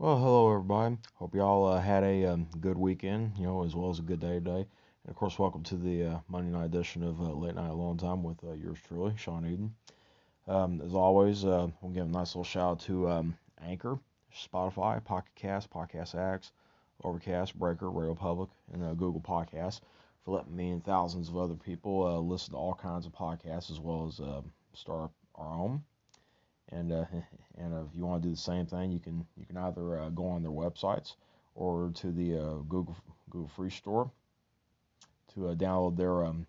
Well, hello everybody. Hope y'all uh, had a um, good weekend, you know, as well as a good day today. And of course, welcome to the uh, Monday night edition of uh, Late Night Alone Time with uh, yours truly, Sean Eden. Um, as always, uh, we'll give a nice little shout out to um, Anchor, Spotify, Pocket Cast, Podcast Axe, Overcast, Breaker, Radio Public, and uh, Google Podcasts for letting me and thousands of other people uh, listen to all kinds of podcasts as well as um, start our own. And uh, and if you want to do the same thing, you can you can either uh, go on their websites or to the uh, Google Google Free Store to uh, download their um,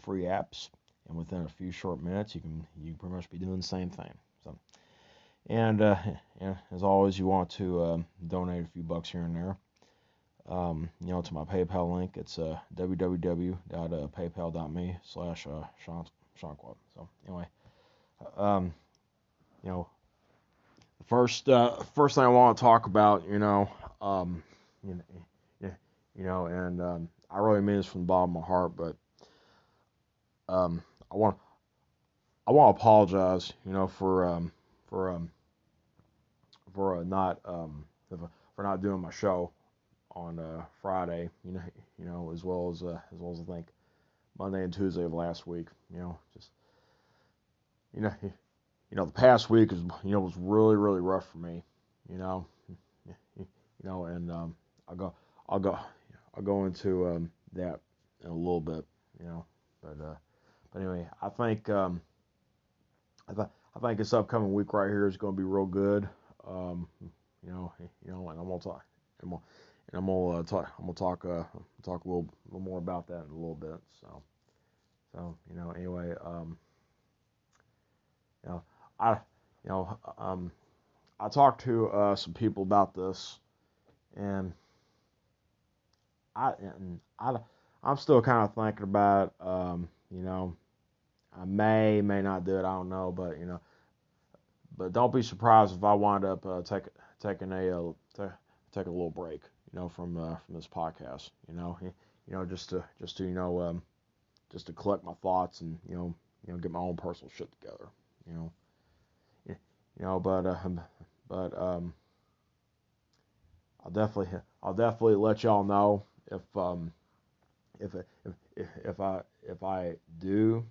free apps. And within a few short minutes, you can you can pretty much be doing the same thing. So, and, uh, and as always, you want to um, donate a few bucks here and there. Um, you know, to my PayPal link, it's uh, www.paypal.me slash uh, Sean, Sean So anyway, um, you know, first uh, first thing I want to talk about, you know, um, you know, you know, and um, I really mean this from the bottom of my heart, but um, I want I want to apologize, you know, for um, for um, for uh, not um, for not doing my show on uh, Friday, you know, you know, as well as uh, as well as I think Monday and Tuesday of last week, you know, just you know, you know, the past week is you know was really really rough for me, you know, you know, and um, I'll go I'll go I'll go into um, that in a little bit, you know, but uh, but anyway, I think um, I, th- I think this upcoming week right here is going to be real good. Um, you know, you know, and I'm gonna talk, I'm gonna, and I'm gonna uh, talk, I'm gonna talk, uh, talk a little, a little more about that in a little bit. So, so you know, anyway, um, you know, I, you know, um, I talked to uh, some people about this, and I, and I, I'm still kind of thinking about, um, you know, I may, may not do it. I don't know, but you know, but don't be surprised if I wind up uh, take, taking a uh, take a little break, you know, from uh, from this podcast. You know, you know, just to just to you know, um, just to collect my thoughts and you know, you know, get my own personal shit together. You know, you know, but uh, but um, I'll definitely I'll definitely let y'all know if um if if if I if I do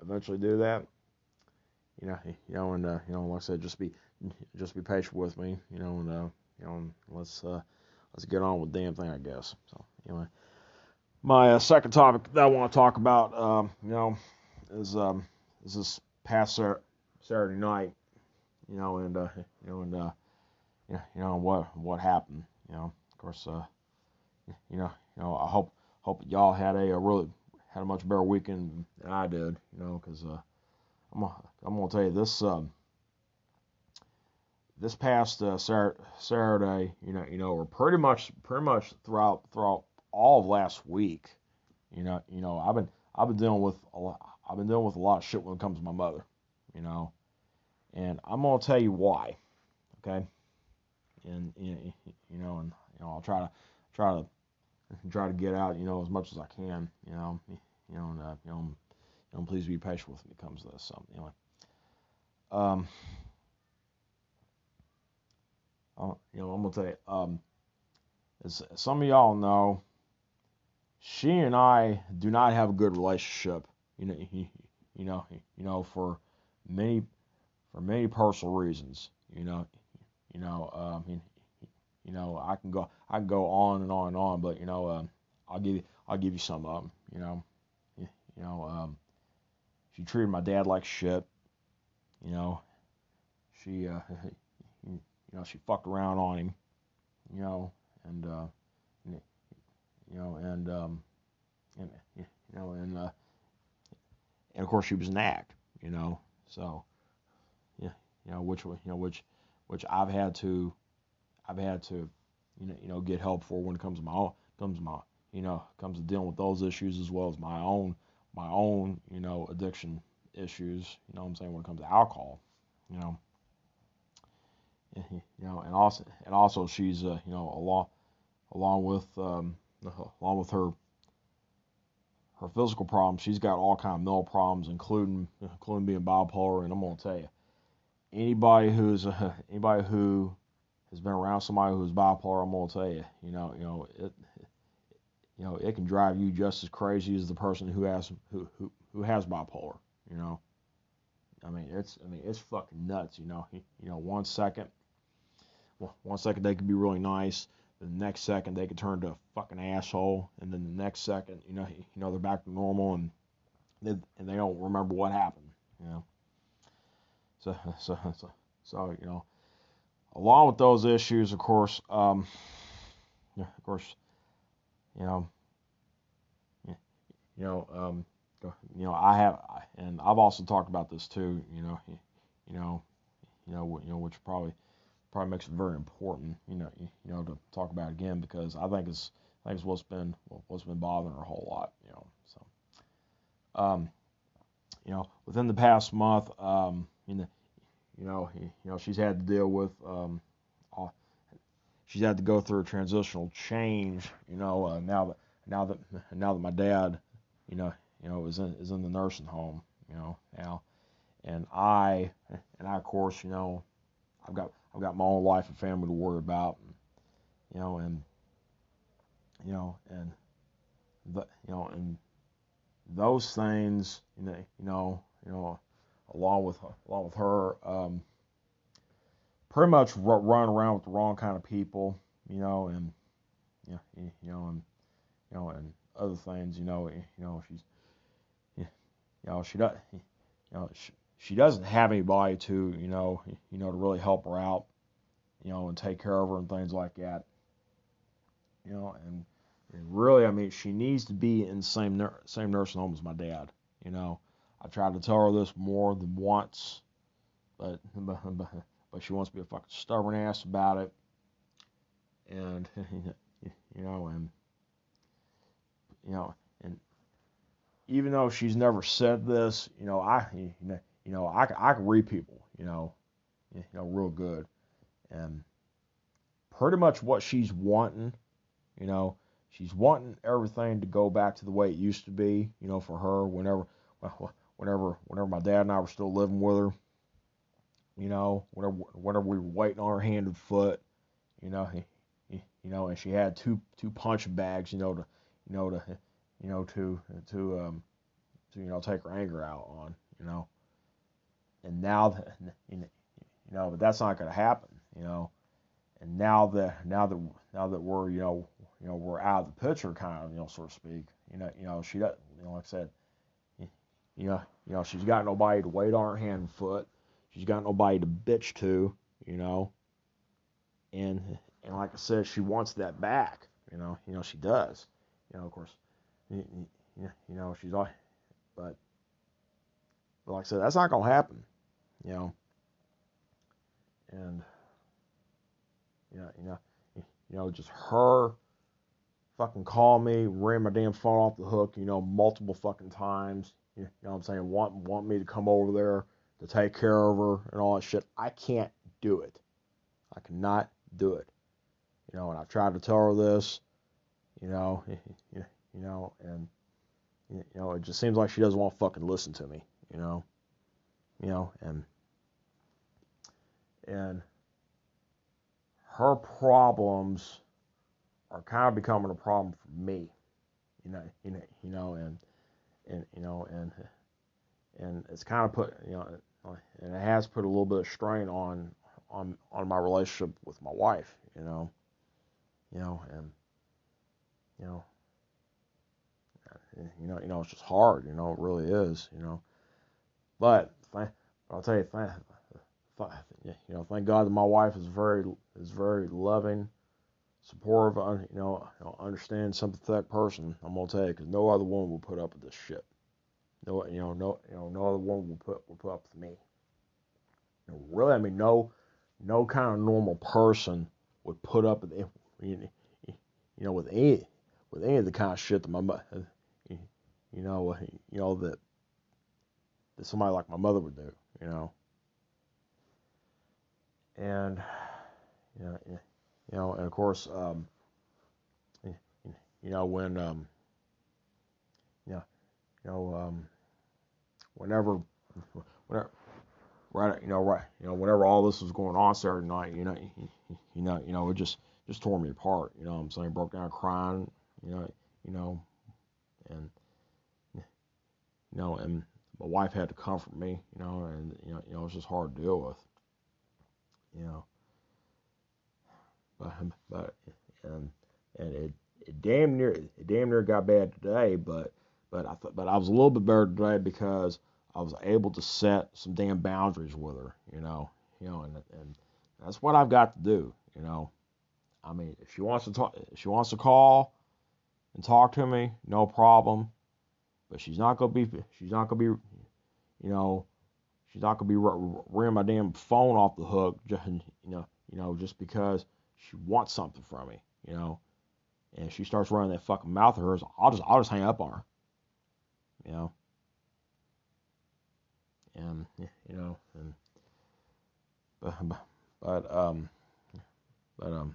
eventually do that you know, you know, and uh, you know, like I said, just be just be patient with me, you know, and uh, you know, and let's uh, let's get on with the damn thing, I guess. So anyway, my uh, second topic that I want to talk about, um, you know, is um, is this past Saturday night, you know, and uh, you know, and uh, you know, what what happened, you know, of course, uh, you know, you know, I hope hope y'all had a, a really had a much better weekend than I did, you know, because uh, I'm gonna, I'm gonna tell you this um, this past uh, Saturday, you know, you know, or pretty much pretty much throughout throughout all of last week, you know, you know, I've been I've been dealing with a lot, I've been dealing with a lot of shit when it comes to my mother, you know, and I'm gonna tell you why, okay, and you know, and you know, I'll try to try to try to get out, you know, as much as I can, you know, you know, and, uh, you know and please be patient with me comes this. So anyway, um, I'll, you know, I'm gonna tell you, um, as some of y'all know, she and I do not have a good relationship. You know, you, you know, you know, for many, for many personal reasons. You know, you know, um, you, you know, I can go, I can go on and on and on, but you know, um, I'll give you, I'll give you some of them. You know, you, you know, um, she treated my dad like shit. You know, she, uh, you know, she fucked around on him. You know, and uh, you know, and um, and you know, and uh, and of course she was an act. You know, so you know, which you know, which which I've had to, I've had to, you know, you know, get help for when it comes to my comes to my, you know, comes to dealing with those issues as well as my own my own, you know, addiction issues, you know what I'm saying, when it comes to alcohol, you know. You know, and also and also she's uh, you know, along along with um, along with her her physical problems, she's got all kind of mental problems, including including being bipolar. And I'm gonna tell you, anybody who's uh, anybody who has been around somebody who's bipolar, I'm gonna tell you, you know, you know it, you know, it can drive you just as crazy as the person who has who who, who has bipolar. You know, I mean, it's I mean, it's fucking nuts. You know, you know, one second, well, one second they could be really nice, the next second they could turn to a fucking asshole, and then the next second, you know, you know, they're back to normal and they, and they don't remember what happened. You know, so so so so you know, along with those issues, of course, um, yeah, of course, you know, you know, um, you know, I have, and I've also talked about this too. You know, you know, you know, you know, which probably probably makes it very important. You know, you, know, to talk about again because I think it's I think it's what's been what's been bothering her a whole lot. You know, so, um, you know, within the past month, um, know, you know, you know, she's had to deal with um, she's had to go through a transitional change. You know, uh, now that now that now that my dad, you know, you know, is in is in the nursing home, you know, now, and I and I of course, you know, I've got I've got my own life and family to worry about, and, you know, and you know, and the you know, and those things, you know, you know, you know, along with along with her, um, pretty much run around with the wrong kind of people, you know, and you know, you know, and you know, and other things, you know, you know, she's yeah, you know, she does, you know, she, she doesn't have anybody to, you know, you know, to really help her out, you know, and take care of her and things like that. You know, and, and really, I mean, she needs to be in the same same nursing home as my dad. You know, I tried to tell her this more than once, but but, but she wants to be a fucking stubborn ass about it. And you know, and you know, and even though she's never said this, you know, I you know, I, I can read people, you know, you know, real good, and pretty much what she's wanting, you know, she's wanting everything to go back to the way it used to be, you know, for her. Whenever, whenever, whenever my dad and I were still living with her, you know, whenever, whenever we were waiting on her hand and foot, you know, he, he, you know, and she had two two punch bags, you know, to, you know, to you know, to to um, to you know take her anger out on, you know. And now that you know, but that's not going to happen, you know. And now that now that now that we're you know you know we're out of the picture, kind of you know so to speak, you know you know she does you know like I said, you know you know she's got nobody to wait on her hand and foot, she's got nobody to bitch to, you know. And and like I said, she wants that back, you know. You know she does, you know. Of course, you, you, you know, she's all, but, but like I said, that's not gonna happen, you know. And you know, you know, you know, just her fucking call me, ring my damn phone off the hook, you know, multiple fucking times. You know what I'm saying? Want want me to come over there to take care of her and all that shit. I can't do it. I cannot do it. You know, and I've tried to tell her this. You know, you know, and you know, it just seems like she doesn't want to fucking listen to me, you know, you know, and and her problems are kind of becoming a problem for me, you know, you know, you know, and and you know, and and it's kind of put, you know, and it has put a little bit of strain on on on my relationship with my wife, you know, you know, and you know, you know, you know, it's just hard. You know, it really is. You know, but I'll tell you, thank, you know, thank God that my wife is very is very loving, supportive. Uh, you know, you know understand, sympathetic person. I'm gonna tell you, because no other woman will put up with this shit. No, you know, no, you know, no other woman will put will put up with me. You know, really, I mean, no, no kind of normal person would put up with, you know, with any with any of the kind of shit that my you know, you know that that somebody like my mother would do, you know. And you know, you know, and of course, um, you know, when um, you know, you know, um, whenever, whenever, right, you know, right, you know, whenever all this was going on Saturday night, you know, you, know, you know, it just just tore me apart. You know, what I'm saying, broke down crying. You know, you know, and you know, and my wife had to comfort me. You know, and you know, you know, it was just hard to deal with. You know, Um, but but and and it, it damn near it damn near got bad today, but but I thought but I was a little bit better today because I was able to set some damn boundaries with her, you know, you know, and and that's what I've got to do, you know. I mean, if she wants to talk, if she wants to call and talk to me, no problem. But she's not gonna be, she's not gonna be, you know, she's not gonna be rearing my damn phone off the hook, just, you know, you know, just because she wants something from me, you know. And she starts running that fucking mouth of hers, I'll just, I'll just hang up on her, you know. And you know, and but but um, but um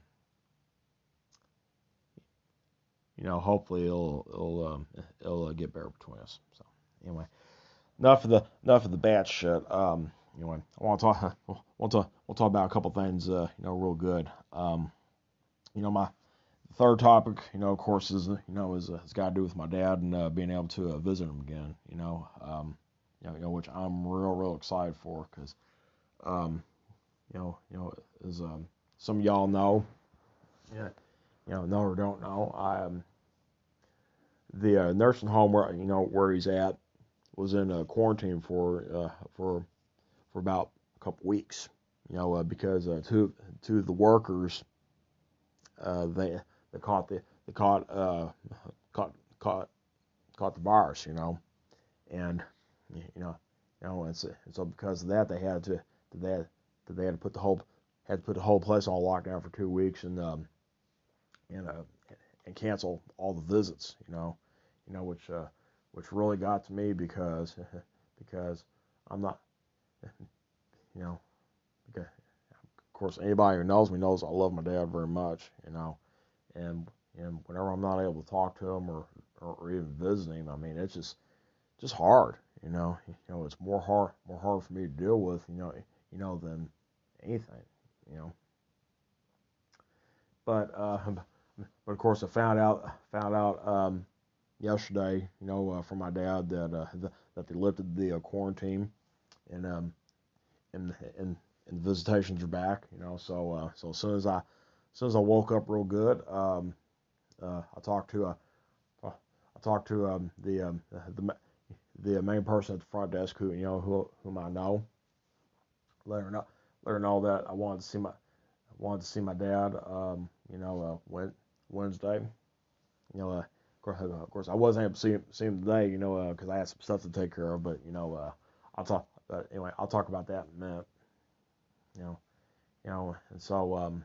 you know, hopefully it'll it'll um, it'll uh, get better between us. So anyway, enough of the enough of the bad shit. Um, anyway, I want to talk. We'll talk. We'll talk about a couple things. Uh, you know, real good. Um, you know, my third topic, you know, of course, is you know is uh, has got to do with my dad and uh, being able to uh, visit him again. You know, um, you know, you know, which I'm real real excited for because, um, you know, you know, as um, some of y'all know, yeah, you know, know or don't know, I um, the uh, nursing home where you know where he's at was in a quarantine for uh, for for about a couple weeks. You know, uh, because uh, two two of the workers uh, they they caught the they caught uh, caught caught caught the virus. You know, and you know you know and so, and so because of that they had to they had, they had to put the whole had to put the whole place on lockdown for two weeks and um, and uh, and cancel all the visits. You know, you know which uh, which really got to me because because I'm not you know because of course anybody who knows me knows I love my dad very much. You know, and and whenever I'm not able to talk to him or or, or even visit him, I mean it's just just hard. You know, you know it's more hard more hard for me to deal with. You know, you know than anything. You know. But uh, but of course, I found out found out um, yesterday, you know, uh, from my dad that uh, the, that they lifted the uh, quarantine, and um, and and and visitations are back. You know, so uh, so as soon as I as soon as I woke up real good, um, uh, I talked to uh, I talked to um, the um, the the main person at the front desk who you know who whom I know. Let her know let her know that I wanted to see my wanted to see my dad. Um, you know, uh, Wednesday. You know, uh, of, course, of course, I wasn't able to see him, see him today. You know, because uh, I had some stuff to take care of. But you know, uh, I'll talk. But anyway, I'll talk about that in a minute. You know, you know, and so um,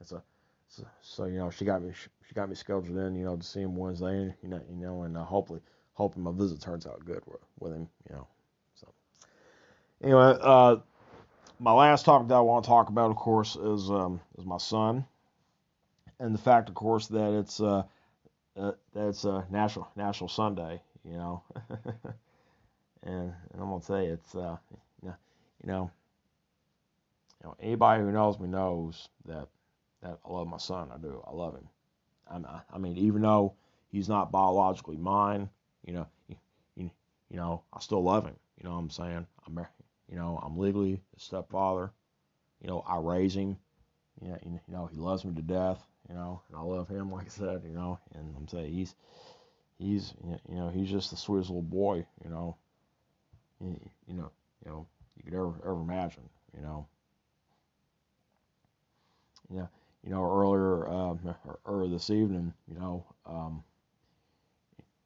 it's a so, so you know she got me she, got me scheduled in you know to see him Wednesday. You know, you know, and uh, hopefully hoping my visit turns out good with, with him. You know, so anyway, uh, my last topic that I want to talk about, of course, is um, is my son and the fact, of course, that it's uh, uh that it's a national national Son Day, you know, and, and, I'm gonna say it's uh, you know, you know, anybody who knows me knows that that I love my son. I do. I love him. I'm, I mean, even though he's not biologically mine, you know, you, you, you know, I still love him. You know what I'm saying? I'm, you know, I'm legally his stepfather. You know, I raise him. You know, you know, he loves me to death you know, and I love him, like I said, you know, and I'm saying he's, he's, you know, he's just the sweetest little boy, you know, you, know, you know, you could ever ever imagine, you know. Yeah, you know, earlier, um, earlier this evening, you know, um,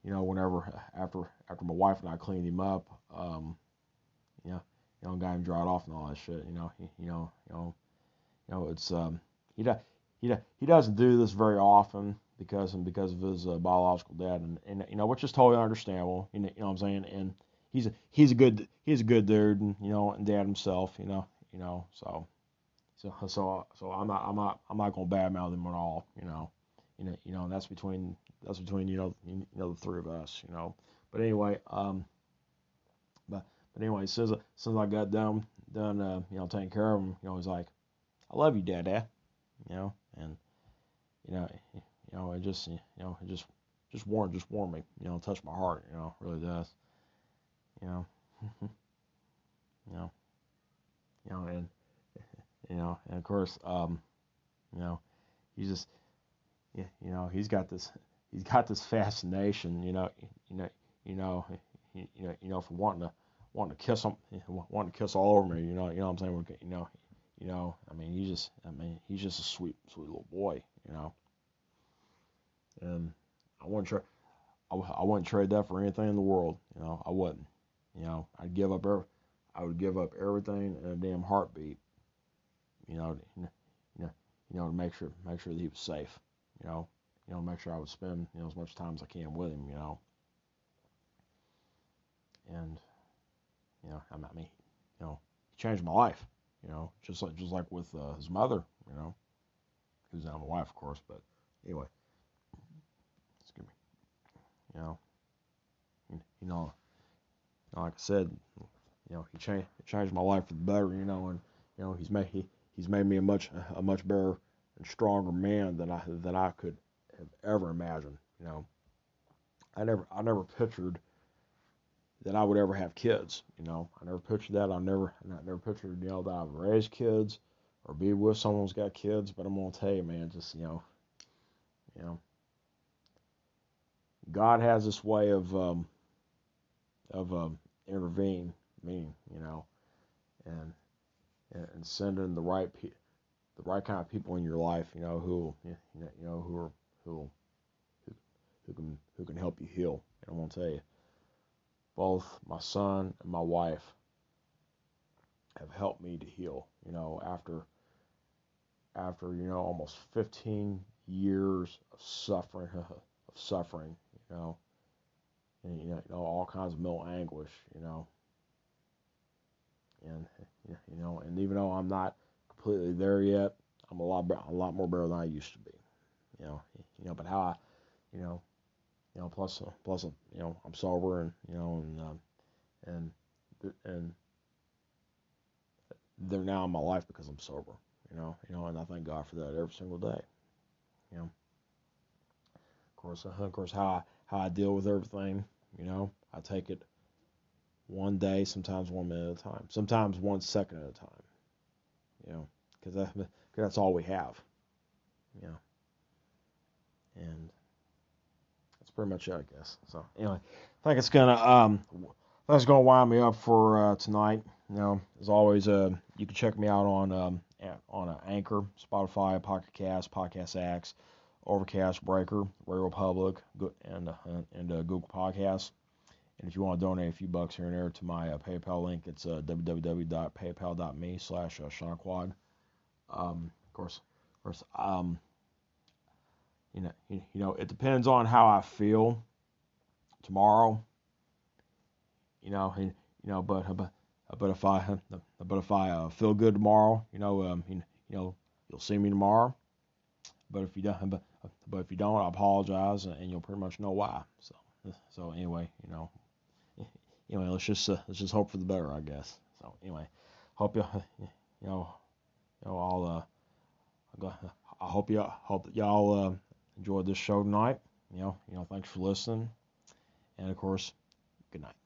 you know, whenever after after my wife and I cleaned him up, um, you know, you know, got him dried off and all that shit, you know, he, you know, you know, you know, it's um, he does he he doesn't do this very often because and because of his uh, biological dad, and, and you know which is totally understandable. You know, you know what I'm saying? And he's a he's a good he's a good dude, and you know, and dad himself. You know, you know, so so so so I'm not I'm not I'm not gonna badmouth him at all. You know, you know, you know that's between that's between you know you know the three of us. You know, but anyway, um, but but anyway, since since I got done done, uh, you know, taking care of him, you know, he's like, "I love you, Dad, Dad," you know, and you know, you know, it just, you know, it just, just warm, just warm me, you know, touch my heart, you know, really does, you know, you know, you know, and you know, and of course, um, you know, he's just, you know, he's got this, he's got this fascination, you know, you know, you know, you know, you know, for wanting to wanting to kiss him, wanting to kiss all over me, you know, you know what I'm saying? You know, you know, I mean, he just, I mean, he's just a sweet, sweet little boy, you know. And I wouldn't trade, I wouldn't trade that for anything in the world, you know. I wouldn't, you know. I'd give up, every, I would give up everything in a damn heartbeat, you know, you know, you know, to make sure, make sure that he was safe, you know, you know, make sure I would spend, you know, as much time as I can with him, you know. And you know, I mean, you know, he changed my life. You know, just like just like with uh, his mother. You know, who's now my wife, of course. But anyway, excuse me. You know, you know, like I said, you know, he changed changed my life for the better. You know, and you know, he's made he he's made me a much a much better and stronger man than I than I could have ever imagined. You know, I never I never pictured that I would ever have kids. You know, I never pictured that. I never, I never pictured, you know, that I would raise kids or be with someone who's got kids. But I'm gonna tell you, man, just you know, you know, God has this way of, um, of um, intervening, meaning, you know, and and sending the right pe- the right kind of people in your life, you know, who you know, you know who are who who, can who can help you heal. And I'm gonna tell you both my son and my wife have helped me to heal. You know, after after you know almost 15 years of suffering, of suffering, you know, and you know, all kinds of mental anguish, you know, and you know, and even though I'm not completely there yet, I'm a lot a lot more better than I used to be, you know, you know, but how I, you know, you know, plus plus you know I'm sober and you know and um, and and they're now in my life because I'm sober, you know, you know, and I thank God for that every single day, you know. Of course, of course, how I, how I deal with everything, you know, I take it one day, sometimes one minute at a time, sometimes one second at a time, you know, because that, cause that's all we have, you know, and that's pretty much it, I guess. So anyway, I think it's gonna um, that's gonna wind me up for uh, tonight. You know, as always, uh, you can check me out on um, on uh, Anchor, Spotify, Pocket Cast, Podcast X, Overcast, Breaker, Radio Public, and uh, and uh, Google Podcasts. And if you want to donate a few bucks here and there to my uh, PayPal link, it's uh, www.paypal.me slash uh, SeanQuad. Um, of course, of course, um, you know, you, you know, it depends on how I feel tomorrow. You know, you know, but but but if I but if I uh, feel good tomorrow, you know, um, you, you know, you'll see me tomorrow. But if you don't, but, but if you don't, I apologize, and you'll pretty much know why. So so anyway, you know, anyway, let's just uh, let's just hope for the better, I guess. So anyway, hope you you know you know I'll uh I hope you hope y'all uh, enjoyed this show tonight. You know, you know, thanks for listening. And of course, good night.